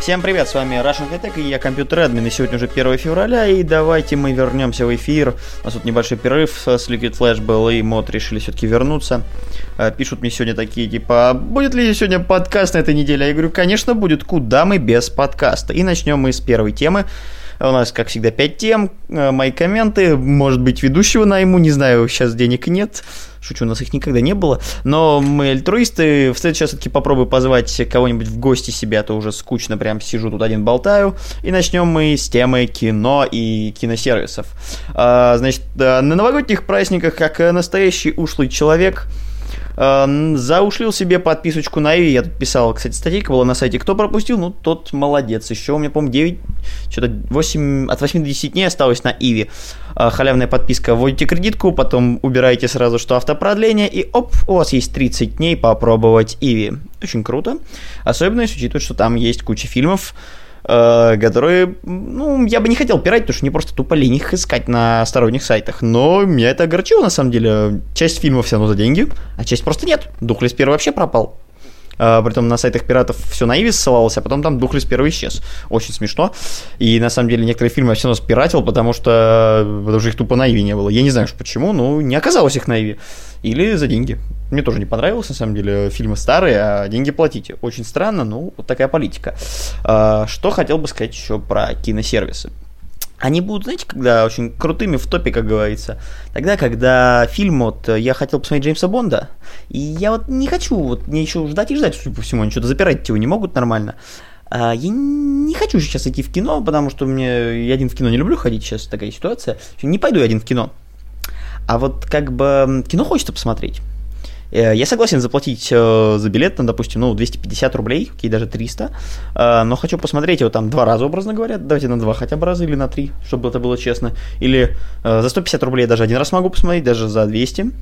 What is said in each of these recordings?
Всем привет, с вами Russian High Tech и я компьютер админ, и сегодня уже 1 февраля, и давайте мы вернемся в эфир. У нас тут небольшой перерыв с Liquid Flash был, и мод решили все-таки вернуться. Э, Пишут мне сегодня такие, типа, «А будет ли сегодня подкаст на этой неделе? Я говорю, конечно будет, куда мы без подкаста? И начнем мы с первой темы. У нас, как всегда, 5 тем, э, мои комменты, может быть, ведущего найму, не знаю, сейчас денег нет. Шучу, у нас их никогда не было. Но мы альтруисты. В следующий раз все-таки попробую позвать кого-нибудь в гости себя, а то уже скучно прям сижу тут один болтаю. И начнем мы с темы кино и киносервисов. А, значит, на новогодних праздниках, как настоящий ушлый человек, заушлил себе подписочку на Иви. Я тут писал, кстати, статейка была на сайте. Кто пропустил, ну, тот молодец. Еще у меня, по-моему, 9, что-то 8, от 8 до 10 дней осталось на Иви. Халявная подписка. Вводите кредитку, потом убираете сразу, что автопродление, и оп, у вас есть 30 дней попробовать Иви. Очень круто. Особенно если учитывать, что там есть куча фильмов, э, которые, ну, я бы не хотел пирать, потому что не просто тупо лень их искать на сторонних сайтах. Но меня это огорчило, на самом деле. Часть фильмов все равно за деньги, а часть просто нет. Духлес первый вообще пропал. Uh, притом на сайтах пиратов все на Иви ссылалось, а потом там Духлес первый исчез. Очень смешно. И на самом деле некоторые фильмы я все равно спиратил, потому что, потому что их тупо на Иви не было. Я не знаю почему, но не оказалось их на Иви. Или за деньги. Мне тоже не понравилось, на самом деле, фильмы старые, а деньги платите. Очень странно, но вот такая политика. Uh, что хотел бы сказать еще про киносервисы. Они будут, знаете, когда очень крутыми в топе, как говорится. Тогда, когда фильм, вот, я хотел посмотреть Джеймса Бонда, и я вот не хочу, вот, мне еще ждать и ждать, судя по всему, они что-то запирать его не могут нормально. А, я не хочу сейчас идти в кино, потому что мне, я один в кино не люблю ходить, сейчас такая ситуация. Не пойду я один в кино. А вот как бы кино хочется посмотреть. Я согласен заплатить э, за билет, там, допустим, ну, 250 рублей, окей, даже 300, э, но хочу посмотреть его там два раза, образно говоря, давайте на два хотя бы раза или на три, чтобы это было честно. Или э, за 150 рублей даже один раз могу посмотреть, даже за 200.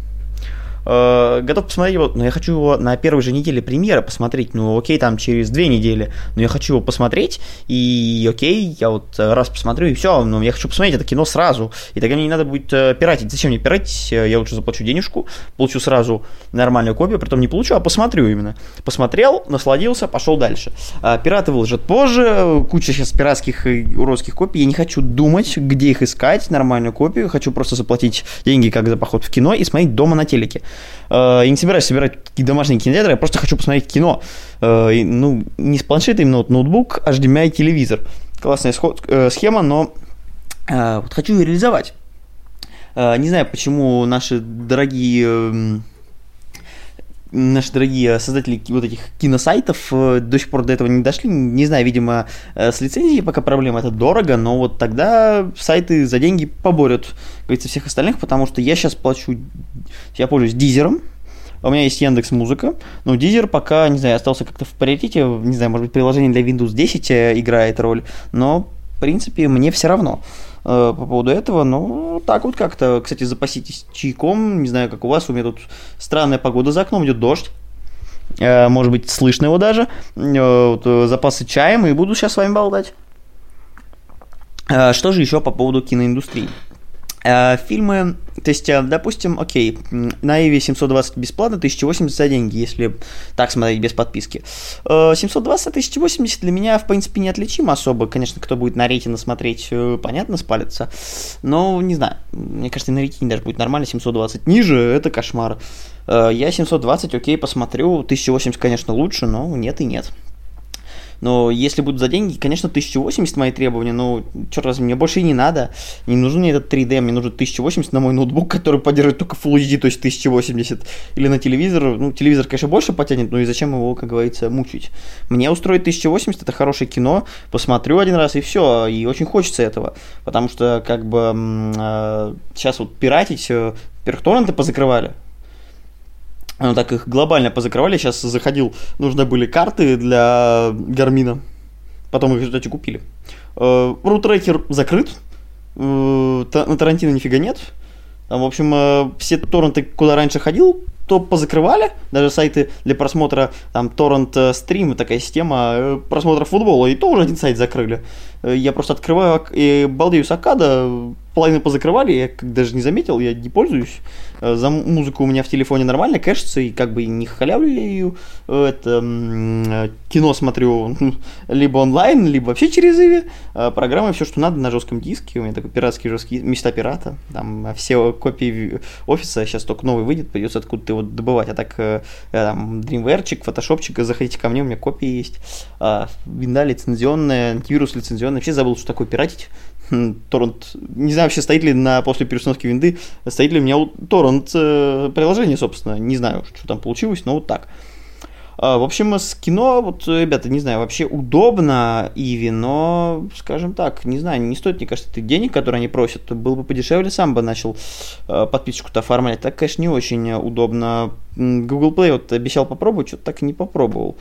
Э, готов посмотреть его, но я хочу его на первой же неделе премьеры посмотреть, ну окей, там через две недели, но я хочу его посмотреть, и окей, я вот раз посмотрю, и все, но я хочу посмотреть это кино сразу, и тогда мне не надо будет э, пиратить. Зачем мне пиратить? Я лучше заплачу денежку, получу сразу нормальную копию, притом не получу, а посмотрю именно. Посмотрел, насладился, пошел дальше. А, пираты выложат позже, куча сейчас пиратских и уродских копий, я не хочу думать, где их искать, нормальную копию, хочу просто заплатить деньги, как за поход в кино, и смотреть дома на телеке. Я не собираюсь собирать домашние кинотеатры, я просто хочу посмотреть кино. Ну, не с планшета, именно вот ноутбук, HDMI телевизор. Классная схема, но вот хочу ее реализовать. Не знаю, почему наши дорогие наши дорогие создатели вот этих киносайтов до сих пор до этого не дошли. Не знаю, видимо, с лицензией пока проблема, это дорого, но вот тогда сайты за деньги поборют, говорится, всех остальных, потому что я сейчас плачу, я пользуюсь Дизером, у меня есть Яндекс Музыка, но Дизер пока, не знаю, остался как-то в приоритете, не знаю, может быть, приложение для Windows 10 играет роль, но, в принципе, мне все равно по поводу этого, ну, так вот как-то, кстати, запаситесь чайком, не знаю, как у вас, у меня тут странная погода за окном, идет дождь, может быть, слышно его даже, вот, запасы чаем, и буду сейчас с вами болтать. Что же еще по поводу киноиндустрии? Фильмы, то есть, допустим, окей, на Иви 720 бесплатно, 1080 за деньги, если так смотреть без подписки. 720 1080 для меня, в принципе, неотличимо особо. Конечно, кто будет на рейтинге смотреть, понятно, спалится. Но, не знаю, мне кажется, на рейтинге даже будет нормально, 720 ниже, это кошмар. Я 720, окей, посмотрю, 1080, конечно, лучше, но нет и нет. Но если будут за деньги, конечно, 1080 мои требования, но, черт возьми, мне больше и не надо. Не нужен мне этот 3D, мне нужен 1080 на мой ноутбук, который поддерживает только Full HD, то есть 1080. Или на телевизор. Ну, телевизор, конечно, больше потянет, но и зачем его, как говорится, мучить. Мне устроит 1080, это хорошее кино, посмотрю один раз и все, и очень хочется этого. Потому что, как бы, э, сейчас вот пиратить, э, во-первых, торренты позакрывали, ну, так их глобально позакрывали. Сейчас заходил, нужны были карты для Гармина. Потом их в результате купили. Рутрекер закрыт. э, на Тарантино нифига нет. Там, в общем, э, все торренты, куда раньше ходил, то позакрывали, даже сайты для просмотра, там, торрент стрим, такая система э, просмотра футбола, и то уже один сайт закрыли. Э, я просто открываю и балдею с Акада, половину позакрывали, я как даже не заметил, я не пользуюсь. Э, за музыку у меня в телефоне нормально кэшится, и как бы не халявлю я ее. Это э, кино смотрю либо онлайн, либо вообще через Иви. Программы, все, что надо на жестком диске. У меня такой пиратский жесткий места пирата. Там все копии офиса, сейчас только новый выйдет, придется откуда-то его добывать. А так там Dreamwear, фотошопчик, заходите ко мне, у меня копии есть. Винда лицензионная, антивирус лицензионный. Вообще забыл, что такое пиратить. Торрент, не знаю вообще стоит ли на после переустановки винды, стоит ли у меня торрент э, приложение, собственно, не знаю, что там получилось, но вот так. А, в общем, с кино, вот, ребята, не знаю, вообще удобно Иви, но, скажем так, не знаю, не стоит, мне кажется, ты денег, которые они просят, было бы подешевле, сам бы начал э, подписочку-то оформлять. Так, конечно, не очень удобно. Google Play вот обещал попробовать, что-то так и не попробовал.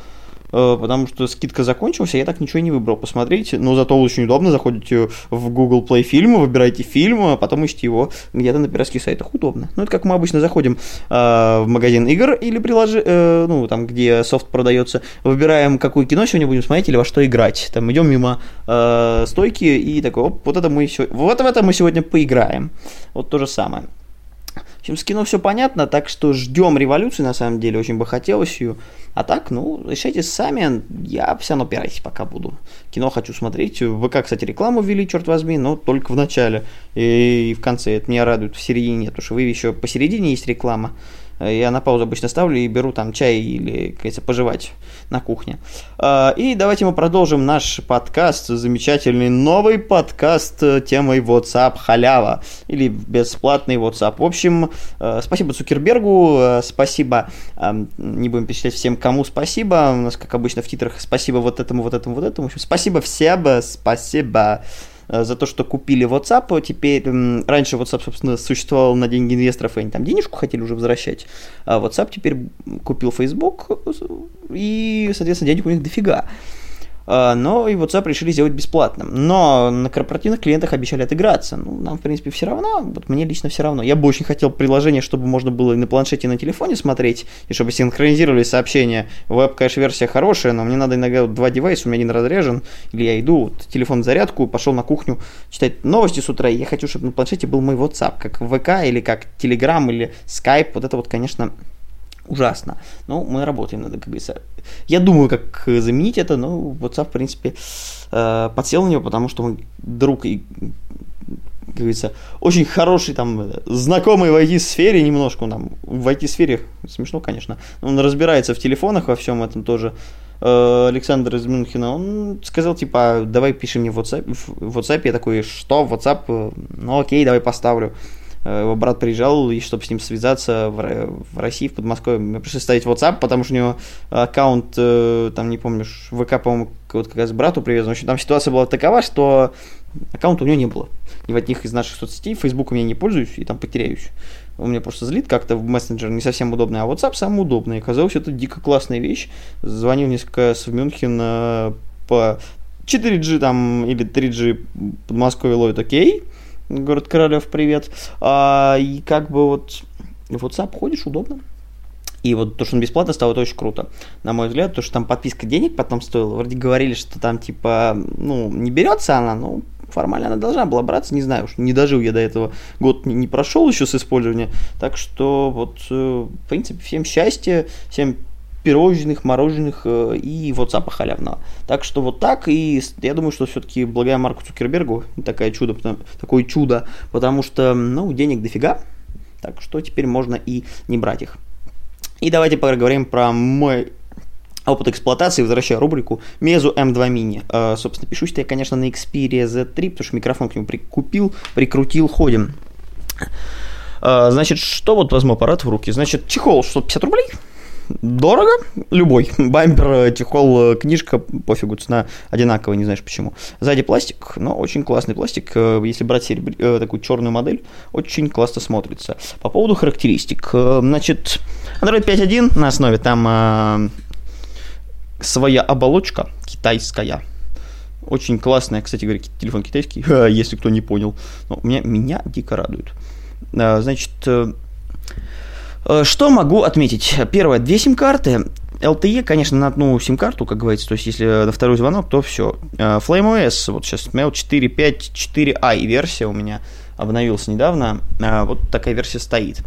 Э, потому что скидка закончилась, а я так ничего не выбрал. Посмотрите, но зато очень удобно, заходите в Google Play фильмы, выбираете фильм, а потом ищите его где-то на пиратских сайтах. Удобно. Ну, это как мы обычно заходим э, в магазин игр или приложи, э, ну, там, где софт продается, выбираем, какое кино сегодня будем смотреть или во что играть. Там идем мимо э, стойки и такой, оп, вот это мы, вот в это мы сегодня поиграем. Вот то же самое. В общем, с кино все понятно, так что ждем революции, на самом деле, очень бы хотелось ее. А так, ну, решайте сами, я все равно пирайтесь пока буду. Кино хочу смотреть. В ВК, кстати, рекламу ввели, черт возьми, но только в начале. И в конце. Это меня радует, в середине нет, потому что вы еще посередине есть реклама. Я на паузу обычно ставлю и беру там чай или, говорится, пожевать на кухне. А, и давайте мы продолжим наш подкаст, замечательный новый подкаст э, темой WhatsApp халява или бесплатный WhatsApp. В общем, э, спасибо Цукербергу, э, спасибо, не будем перечислять всем, кому спасибо. У нас, как обычно, в титрах спасибо вот этому, вот этому, вот этому. В общем, спасибо всем, спасибо. Э, за то, что купили WhatsApp. Теперь, раньше WhatsApp, собственно, существовал на деньги инвесторов, и они там денежку хотели уже возвращать. А WhatsApp теперь купил Facebook, и, соответственно, денег у них дофига. А, но и WhatsApp решили сделать бесплатным. Но на корпоративных клиентах обещали отыграться. Ну, нам, в принципе, все равно. Вот мне лично все равно. Я бы очень хотел приложение, чтобы можно было и на планшете, и на телефоне смотреть, и чтобы синхронизировали сообщения. Веб, конечно, версия хорошая, но мне надо иногда два девайса, у меня один разряжен, или я иду, вот, телефон в зарядку, пошел на кухню читать новости с утра, и я хочу, чтобы на планшете был мой WhatsApp, как ВК, или как Telegram, или Skype. Вот это вот, конечно, ужасно. Но мы работаем над, говорится. Я думаю, как заменить это, но WhatsApp, в принципе, э, подсел на него, потому что мой друг и как говорится, очень хороший там знакомый в IT-сфере немножко, он там в IT-сфере, смешно, конечно, он разбирается в телефонах во всем этом тоже, э, Александр из Мюнхена, он сказал, типа, давай пиши мне в WhatsApp, в WhatsApp, я такой, что, WhatsApp, ну окей, давай поставлю. Э, его брат приезжал, и чтобы с ним связаться в, в России, в Подмосковье, мне пришлось ставить WhatsApp, потому что у него аккаунт, э, там, не помню, ВК, по-моему, как раз брату привезен. В общем, там ситуация была такова, что аккаунта у него не было. Ни в одних из наших соцсетей, Фейсбуком я не пользуюсь и там потеряюсь. Он меня просто злит как-то в мессенджер, не совсем удобный, а WhatsApp самый удобный. Оказалось, это дико классная вещь. Звонил несколько раз в Мюнхен э, по 4G там или 3G Подмосковье ловит окей. Город Королев, привет. А, и как бы вот в WhatsApp ходишь, удобно. И вот то, что он бесплатно стал, это очень круто. На мой взгляд, то, что там подписка денег потом стоила. Вроде говорили, что там типа, ну, не берется она, но формально она должна была браться, не знаю, уж не дожил я до этого, год не, прошел еще с использования, так что вот, э, в принципе, всем счастья, всем пирожных, мороженых э, и WhatsApp халявного. Так что вот так, и я думаю, что все-таки благодаря Марку Цукербергу такое чудо, такое чудо, потому что, ну, денег дофига, так что теперь можно и не брать их. И давайте поговорим про мой опыт эксплуатации, возвращаю рубрику Meizu M2 Mini. Э, собственно, пишусь я, конечно, на Xperia Z3, потому что микрофон к нему прикупил, прикрутил, ходим. Э, значит, что вот возьму аппарат в руки? Значит, чехол 650 рублей, дорого, любой. Бампер, чехол, книжка, пофигу, цена одинаковая, не знаешь почему. Сзади пластик, но очень классный пластик. Э, если брать серебр... Э, такую черную модель, очень классно смотрится. По поводу характеристик. Э, значит, Android 5.1 на основе там э, своя оболочка китайская. Очень классная, кстати говоря, телефон китайский, если кто не понял. Но меня, меня дико радует. Значит, э, э, что могу отметить? Первое, две сим-карты. LTE, конечно, на одну сим-карту, как говорится, то есть если на второй звонок, то все. FlameOS, вот сейчас смотрел 4.5, 4i версия у меня обновился недавно, вот такая версия стоит.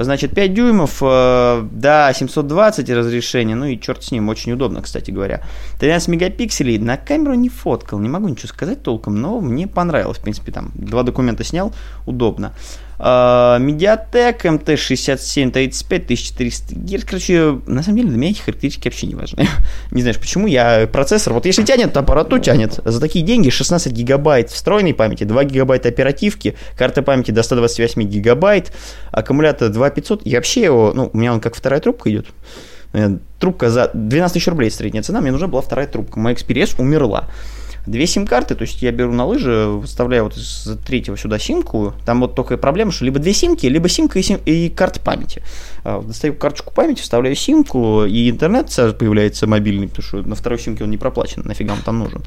Значит, 5 дюймов, э, да, 720 разрешение, ну и черт с ним, очень удобно, кстати говоря. 13 мегапикселей, на камеру не фоткал, не могу ничего сказать толком, но мне понравилось, в принципе, там, два документа снял, удобно. А, Mediatek MT67 35 1400 Гц. Короче, на самом деле для меня эти характеристики вообще не важны. не знаешь почему, я процессор, вот если тянет, аппарату тянет. За такие деньги 16 гигабайт встроенной памяти, 2 гигабайта оперативки, карта памяти до 128 гигабайт, аккумулятор 2500. И вообще его, ну, у меня он как вторая трубка идет. Э, трубка за 12 тысяч рублей средняя цена, мне нужна была вторая трубка. Моя Express умерла две сим-карты, то есть я беру на лыжи, вставляю вот из третьего сюда симку, там вот только проблема, что либо две симки, либо симка и, сим, и карта памяти. А, достаю карточку памяти, вставляю симку, и интернет сразу появляется мобильный, потому что на второй симке он не проплачен, нафига он там нужен.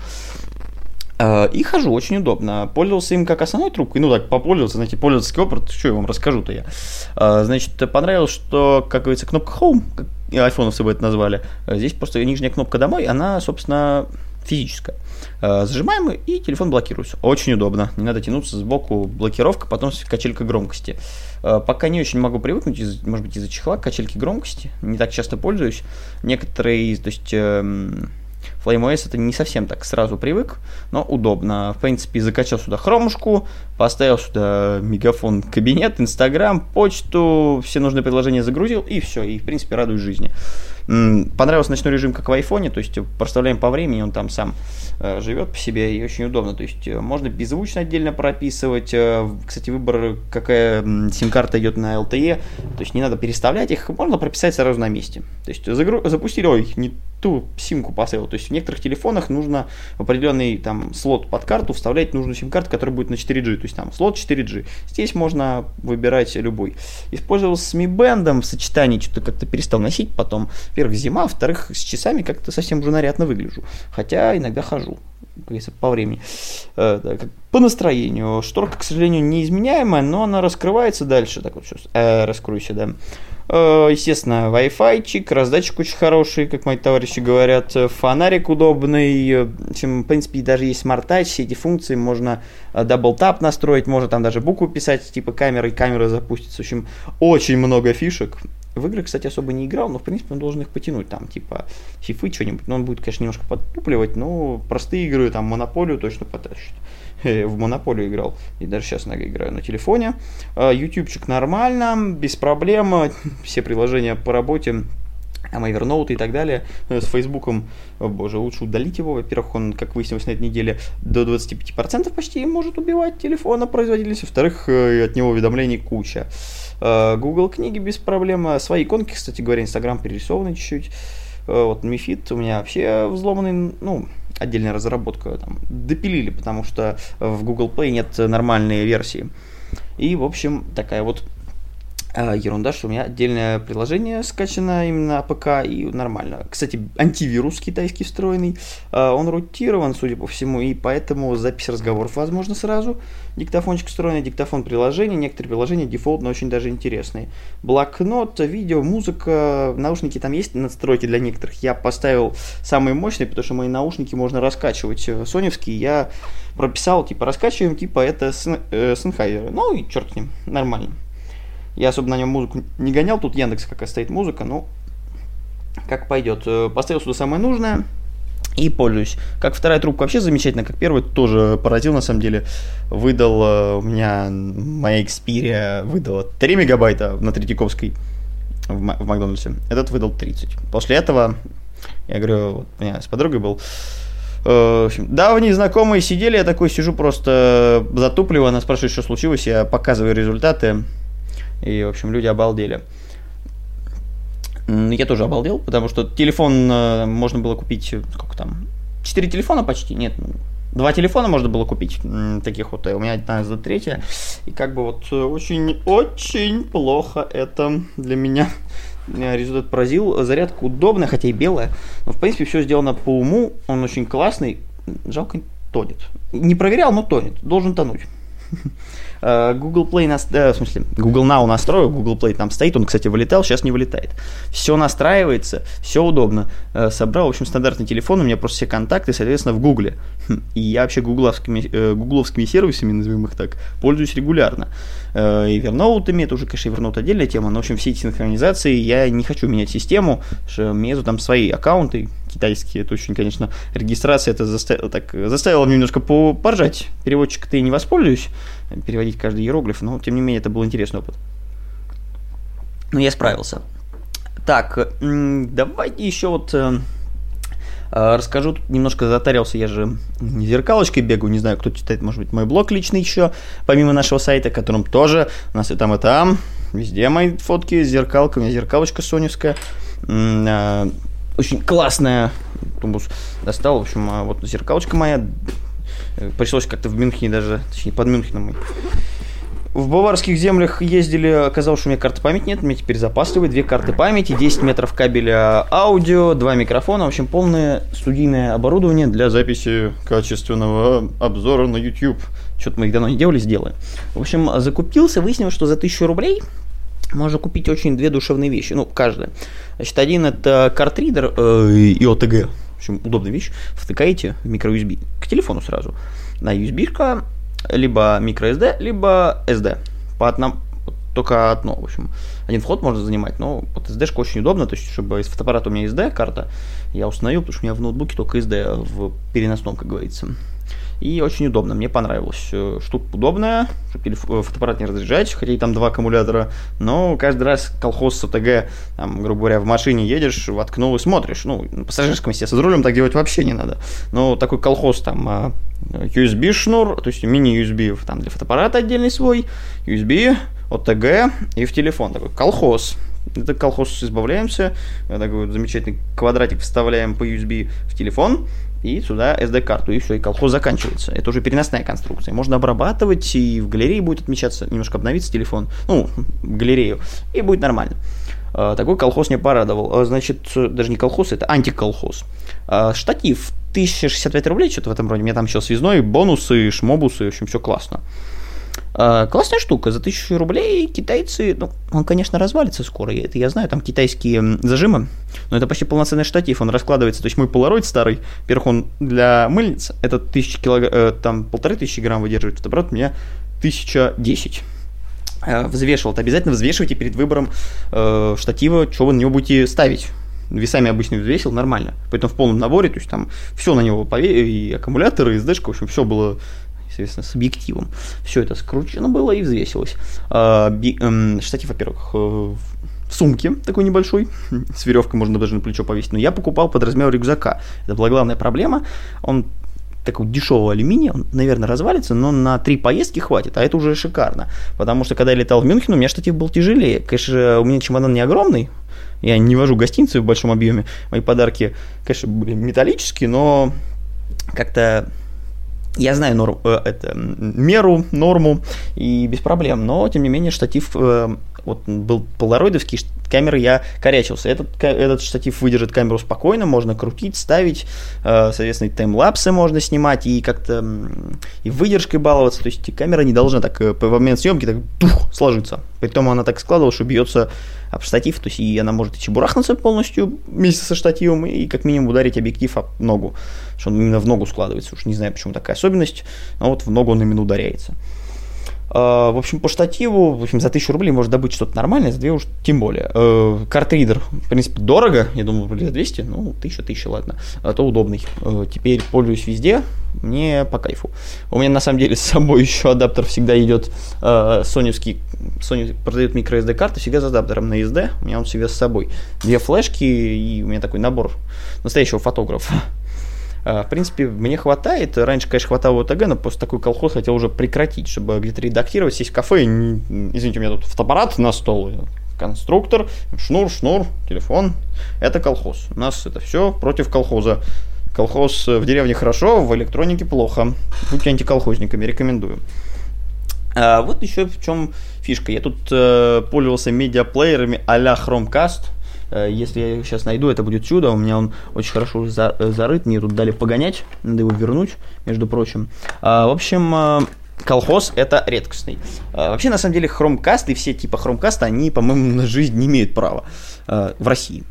А, и хожу, очень удобно. Пользовался им как основной трубкой, ну так, попользовался, знаете, пользовательский опыт, что я вам расскажу-то я. А, значит, понравилось, что, как говорится, кнопка Home, как айфоновцы бы это назвали, здесь просто нижняя кнопка домой, она, собственно, физическая. Э, зажимаем и телефон блокируется. Очень удобно. Не надо тянуться сбоку блокировка, потом качелька громкости. Э, пока не очень могу привыкнуть, из, может быть, из-за чехла качельки громкости. Не так часто пользуюсь. Некоторые, то есть... Эм, FlameOS это не совсем так сразу привык, но удобно. В принципе, закачал сюда хромушку, поставил сюда мегафон кабинет, Инстаграм, почту, все нужные приложения загрузил, и все, и в принципе радуюсь жизни. Понравился ночной режим, как в айфоне, то есть проставляем по времени, он там сам э, живет по себе и очень удобно. То есть э, можно беззвучно отдельно прописывать. Э, кстати, выбор, какая сим-карта идет на LTE, то есть не надо переставлять их, можно прописать сразу на месте. То есть загру... запустили, ой, не ту симку поставил. То есть в некоторых телефонах нужно в определенный там слот под карту вставлять нужную сим-карту, которая будет на 4G. То есть там слот 4G. Здесь можно выбирать любой. Использовал с Mi Band в сочетании, что-то как-то перестал носить потом. Во-первых, зима, во-вторых, с часами как-то совсем уже нарядно выгляжу. Хотя иногда хожу говорится, по времени, э, по настроению. Шторка, к сожалению, неизменяемая, но она раскрывается дальше. Так вот, сейчас э, раскройся, да. Э, естественно, Wi-Fi, раздатчик очень хороший, как мои товарищи говорят, фонарик удобный, в общем, в принципе, даже есть Touch, все эти функции можно Tap настроить, можно там даже букву писать, типа камеры, камера запустится, в общем, очень много фишек. В игры, кстати, особо не играл, но, в принципе, он должен их потянуть, там, типа, фифы, что-нибудь, но он будет, конечно, немножко подтупливать, но простые игры, там, Монополию точно потащит. в Монополию играл, и даже сейчас много играю на телефоне. А, ютубчик нормально, без проблем, все приложения по работе, там Evernote и так далее, э, с Фейсбуком, боже, лучше удалить его, во-первых, он, как выяснилось на этой неделе, до 25% почти может убивать телефона производительности, во-вторых, э, от него уведомлений куча. А, Google книги без проблем, свои иконки, кстати говоря, Instagram перерисованы чуть-чуть, э, вот Мифит у меня вообще взломанный, ну, отдельная разработка там допилили, потому что в Google Play нет нормальной версии. И, в общем, такая вот э, ерунда, что у меня отдельное приложение скачано именно ПК и нормально. Кстати, антивирус китайский встроенный, э, он рутирован, судя по всему, и поэтому запись разговоров возможно сразу. Диктофончик встроенный, диктофон приложения, некоторые приложения дефолтно очень даже интересные. Блокнот, видео, музыка, наушники там есть настройки для некоторых. Я поставил самые мощные, потому что мои наушники можно раскачивать. Э, соневские я прописал, типа, раскачиваем, типа, это Sennheiser. Ну и черт с ним, нормально. Я особо на нем музыку не гонял, тут Яндекс какая стоит музыка, ну, как пойдет. Э, поставил сюда самое нужное и пользуюсь. Как вторая трубка вообще замечательно, как первая тоже поразил на самом деле. Выдал э, у меня, моя Xperia выдала 3 мегабайта на Третьяковской в, в Макдональдсе. Этот выдал 30. После этого, я говорю, вот у меня с подругой был, э, давние знакомые сидели, я такой сижу просто затупливаю, она спрашивает, что случилось, я показываю результаты, и, в общем, люди обалдели. Я тоже обалдел, потому что телефон э, можно было купить, сколько там, четыре телефона почти, нет, ну, два телефона можно было купить, таких вот, у меня одна за третья, и как бы вот очень-очень плохо это для меня результат поразил. Зарядка удобная, хотя и белая, но в принципе все сделано по уму, он очень классный, жалко, тонет. Не проверял, но тонет. Должен тонуть. Э, Google Play, нас, э, в смысле, Google Now настроил, Google Play там стоит, он, кстати, вылетал, сейчас не вылетает. Все настраивается, все удобно. Э, собрал, в общем, стандартный телефон, у меня просто все контакты, соответственно, в Гугле. Хм, и я вообще гугловскими, гугловскими сервисами, назовем их так, пользуюсь регулярно. И Evernote, это уже, конечно, Evernote отдельная тема, но, в общем, все эти синхронизации, я не хочу менять систему, что мне там свои аккаунты, китайские, это очень, конечно, регистрация это заставило, так, заставило меня немножко поржать. Переводчик-то я не воспользуюсь, переводить каждый иероглиф, но, тем не менее, это был интересный опыт. Но я справился. Так, давайте еще вот э, э, расскажу, тут немножко затарился, я же зеркалочкой бегаю, не знаю, кто читает, может быть, мой блог личный еще, помимо нашего сайта, которым тоже у нас и там, и там, везде мои фотки, зеркалка, у меня зеркалочка соневская, э, очень классная, тумбус достал, в общем, а вот зеркалочка моя, пришлось как-то в Мюнхене даже, точнее, под Мюнхеном в баварских землях ездили, оказалось, что у меня карты памяти нет, у меня теперь запасливые, две карты памяти, 10 метров кабеля аудио, два микрофона, в общем, полное студийное оборудование для записи качественного обзора на YouTube. Что-то мы их давно не делали, сделаем. В общем, закупился, выяснилось, что за 1000 рублей можно купить очень две душевные вещи, ну, каждая. Значит, один это картридер э, и OTG, в общем, удобная вещь, втыкаете в микро-USB к телефону сразу. На USB-шка, либо microSD, либо SD. По одному, только одно, в общем. Один вход можно занимать, но вот SD-шка очень удобно, то есть, чтобы из фотоаппарата у меня SD карта, я установил, потому что у меня в ноутбуке только SD в переносном, как говорится. И очень удобно, мне понравилось. Э, штука удобная, чтобы э, фотоаппарат не разряжать, хотя и там два аккумулятора, но каждый раз колхоз с ОТГ, там, грубо говоря, в машине едешь, воткнул и смотришь. Ну, на пассажирском, естественно, за рулем так делать вообще не надо. Но такой колхоз там а, USB шнур, то есть мини-USB там для фотоаппарата отдельный свой, USB, ОТГ и в телефон такой колхоз. Это колхоз избавляемся, такой замечательный квадратик вставляем по USB в телефон, и сюда SD-карту, и все, и колхоз заканчивается. Это уже переносная конструкция. Можно обрабатывать, и в галерее будет отмечаться, немножко обновится телефон, ну, галерею, и будет нормально. А, такой колхоз не порадовал. А, значит, даже не колхоз, это антиколхоз. А, штатив 1065 рублей, что-то в этом роде. У меня там еще связной, бонусы, шмобусы, в общем, все классно. А, классная штука, за 1000 рублей китайцы, ну, он, конечно, развалится скоро, это я знаю, там китайские зажимы, но это почти полноценный штатив, он раскладывается, то есть мой полароид старый, во-первых, он для мыльниц, это 1000 килограмм, э, там полторы тысячи грамм выдерживает, фотоаппарат у меня 1010 э, взвешивал, обязательно взвешивайте перед выбором э, штатива, что вы на него будете ставить весами обычно взвесил нормально. Поэтому в полном наборе, то есть там все на него пове... и аккумуляторы, и SD, в общем, все было соответственно, с объективом. Все это скручено было и взвесилось. А, эм, штатив, во-первых, э, в сумке такой небольшой, с веревкой можно даже на плечо повесить, но я покупал под размер рюкзака. Это была главная проблема. Он такой дешевого алюминия, он, наверное, развалится, но на три поездки хватит, а это уже шикарно. Потому что, когда я летал в Мюнхен, у меня штатив был тяжелее. Конечно, у меня чемодан не огромный, я не вожу гостиницы в большом объеме. Мои подарки, конечно, были металлические, но как-то я знаю норм, э, это, меру, норму и без проблем, но тем не менее штатив э, вот был полароидовский, камеры я корячился. Этот, этот штатив выдержит камеру спокойно, можно крутить, ставить, э, соответственно, и таймлапсы можно снимать, и как-то и выдержкой баловаться. То есть камера не должна так э, по момент съемки так тух, сложиться. Притом она так складывалась, что бьется об штатив, то есть и она может и чебурахнуться полностью вместе со штативом, и как минимум ударить объектив об ногу, что он именно в ногу складывается. Уж не знаю, почему такая особенность, но вот в ногу он именно ударяется. А, в общем, по штативу, в общем, за 1000 рублей можно добыть что-то нормальное, за 2 уж тем более. А, картридер, в принципе, дорого, я думаю, рублей за 200, ну, 1000, 1000, ладно, а то удобный. Теперь пользуюсь везде, мне по кайфу. У меня, на самом деле, с собой еще адаптер всегда идет соневский, Sony продает microSD карты всегда с адаптером на SD, у меня он всегда с собой. Две флешки, и у меня такой набор настоящего фотографа. А, в принципе, мне хватает. Раньше, конечно, хватало ОТГ, но после такой колхоз хотел уже прекратить, чтобы где-то редактировать. Сесть в кафе, извините, у меня тут фотоаппарат на стол, конструктор, шнур, шнур, телефон. Это колхоз. У нас это все против колхоза. Колхоз в деревне хорошо, в электронике плохо. Будьте антиколхозниками, рекомендую. А вот еще в чем фишка. Я тут э, пользовался медиаплеерами а-ля Chromecast. Э, если я его сейчас найду, это будет чудо. У меня он очень хорошо за, э, зарыт. Мне тут дали погонять. Надо его вернуть, между прочим. А, в общем, э, колхоз это редкостный. А, вообще, на самом деле, хромкаст и все типа хромкаста, они, по-моему, на жизнь не имеют права а, в России.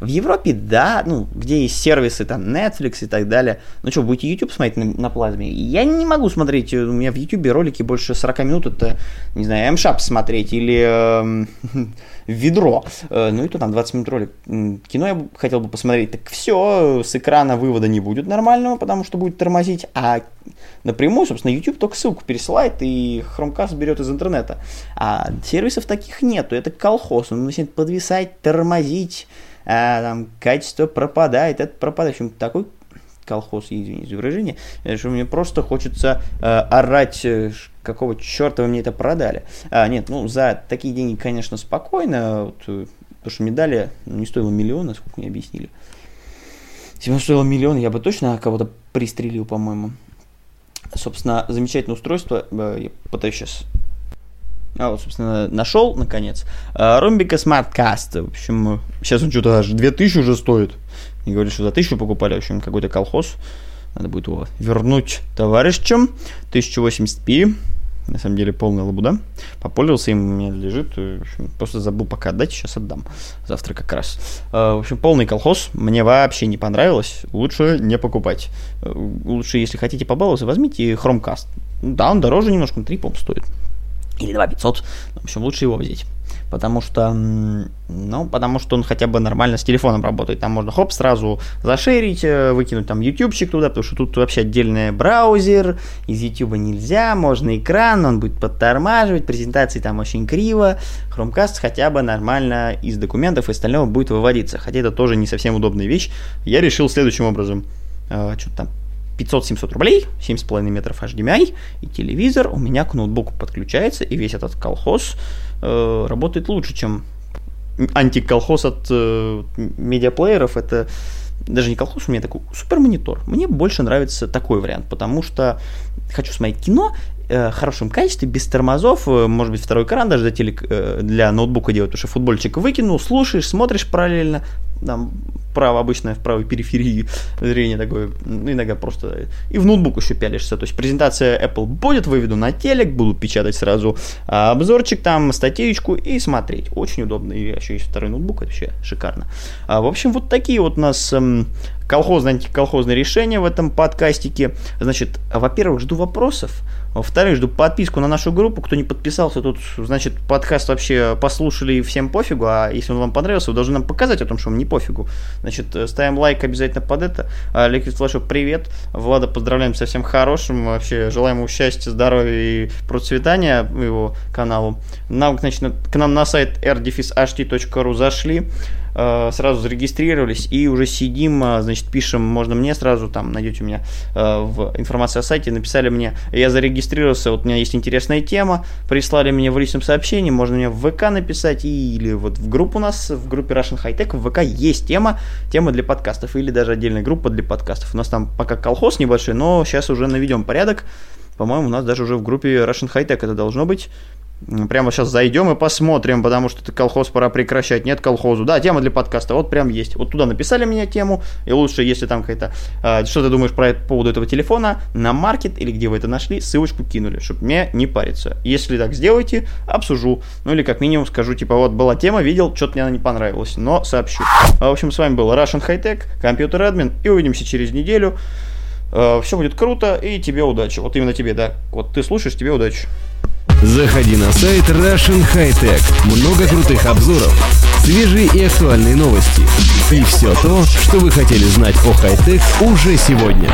В Европе, да, ну, где есть сервисы, там, Netflix и так далее. Ну что, будете YouTube смотреть на, на плазме? Я не могу смотреть, у меня в YouTube ролики больше 40 минут, это, не знаю, M-Shop смотреть или э, ведро. Э, ну и то там 20 минут ролик. Кино я хотел бы посмотреть. Так все, с экрана вывода не будет нормального, потому что будет тормозить, а напрямую, собственно, YouTube только ссылку пересылает и Chromecast берет из интернета. А сервисов таких нету, это колхоз, он начинает подвисать, тормозить, а, там качество пропадает, это пропадает. В общем, такой колхоз, извините за выражение, что мне просто хочется э, орать, э, какого черта вы мне это продали. А, нет, ну, за такие деньги, конечно, спокойно, вот, э, потому что мне дали, ну, не стоило миллиона, сколько мне объяснили. Если бы стоило миллион, я бы точно кого-то пристрелил, по-моему. Собственно, замечательное устройство, э, я пытаюсь сейчас а вот, собственно, нашел, наконец. Ромбика SmartCast. В общем, сейчас он что-то аж 2000 уже стоит. И говорит, что за 1000 покупали, в общем, какой-то колхоз. Надо будет его вернуть товарищам. 1080p. На самом деле полная лабуда. Попользовался им, у меня лежит. В общем, просто забыл пока отдать, сейчас отдам. Завтра как раз. В общем, полный колхоз. Мне вообще не понравилось. Лучше не покупать. Лучше, если хотите побаловаться, возьмите Chromecast. Да, он дороже немножко, 3, по стоит или 2 500. В общем, лучше его взять. Потому что, ну, потому что он хотя бы нормально с телефоном работает. Там можно, хоп, сразу зашерить, э, выкинуть там ютубчик туда, потому что тут вообще отдельный браузер, из ютуба нельзя, можно экран, он будет подтормаживать, презентации там очень криво. Chromecast хотя бы нормально из документов и остального будет выводиться. Хотя это тоже не совсем удобная вещь. Я решил следующим образом. Э, что-то там 500-700 рублей, 7,5 метров HDMI и телевизор у меня к ноутбуку подключается, и весь этот колхоз э, работает лучше, чем антиколхоз от э, медиаплееров. Это даже не колхоз, у меня такой супер монитор. Мне больше нравится такой вариант, потому что хочу смотреть кино э, хорошем качестве, без тормозов, э, может быть, второй экран даже для, телек, э, для ноутбука делать, потому что футбольчик выкинул, слушаешь, смотришь параллельно, там право обычное в правой периферии зрения такое, иногда просто и в ноутбук еще пялишься, то есть презентация Apple будет, выведу на телек, буду печатать сразу обзорчик там, статейку и смотреть, очень удобно, и еще есть второй ноутбук, это вообще шикарно. А, в общем, вот такие вот у нас эм, колхозные, антиколхозные решения в этом подкастике. Значит, во-первых, жду вопросов. Во-вторых, жду подписку на нашу группу. Кто не подписался, тут, значит, подкаст вообще послушали и всем пофигу. А если он вам понравился, вы должны нам показать о том, что вам не пофигу. Значит, э, ставим лайк обязательно под это. А, Liquid Flash, привет. Влада, поздравляем со всем хорошим. Вообще, желаем ему счастья, здоровья и процветания его каналу. Нам, значит, к нам на сайт rdefishht.ru зашли. Э, сразу зарегистрировались и уже сидим, э, значит, пишем, можно мне сразу, там, найдете меня э, в информации о сайте, написали мне, я зарегистрировался, вот у меня есть интересная тема, прислали мне в личном сообщении, можно мне в ВК написать или вот в группу у нас, в группе Russian High Tech, в ВК есть тема, тема для подкастов или даже отдельная группа для подкастов. У нас там пока колхоз небольшой, но сейчас уже наведем порядок. По-моему, у нас даже уже в группе Russian High Tech это должно быть. Прямо сейчас зайдем и посмотрим, потому что это колхоз пора прекращать. Нет колхозу. Да, тема для подкаста. Вот прям есть. Вот туда написали мне тему. И лучше, если там какая-то... Э, что ты думаешь про по поводу этого телефона? На маркет или где вы это нашли, ссылочку кинули, чтобы мне не париться. Если так сделаете, обсужу. Ну или как минимум скажу, типа, вот была тема, видел, что-то мне она не понравилась. Но сообщу. В общем, с вами был Russian High Tech, компьютер админ. И увидимся через неделю. Э, все будет круто и тебе удачи. Вот именно тебе, да. Вот ты слушаешь, тебе удачи. Заходи на сайт Russian High Tech. Много крутых обзоров, свежие и актуальные новости. И все то, что вы хотели знать о хай-тек уже сегодня.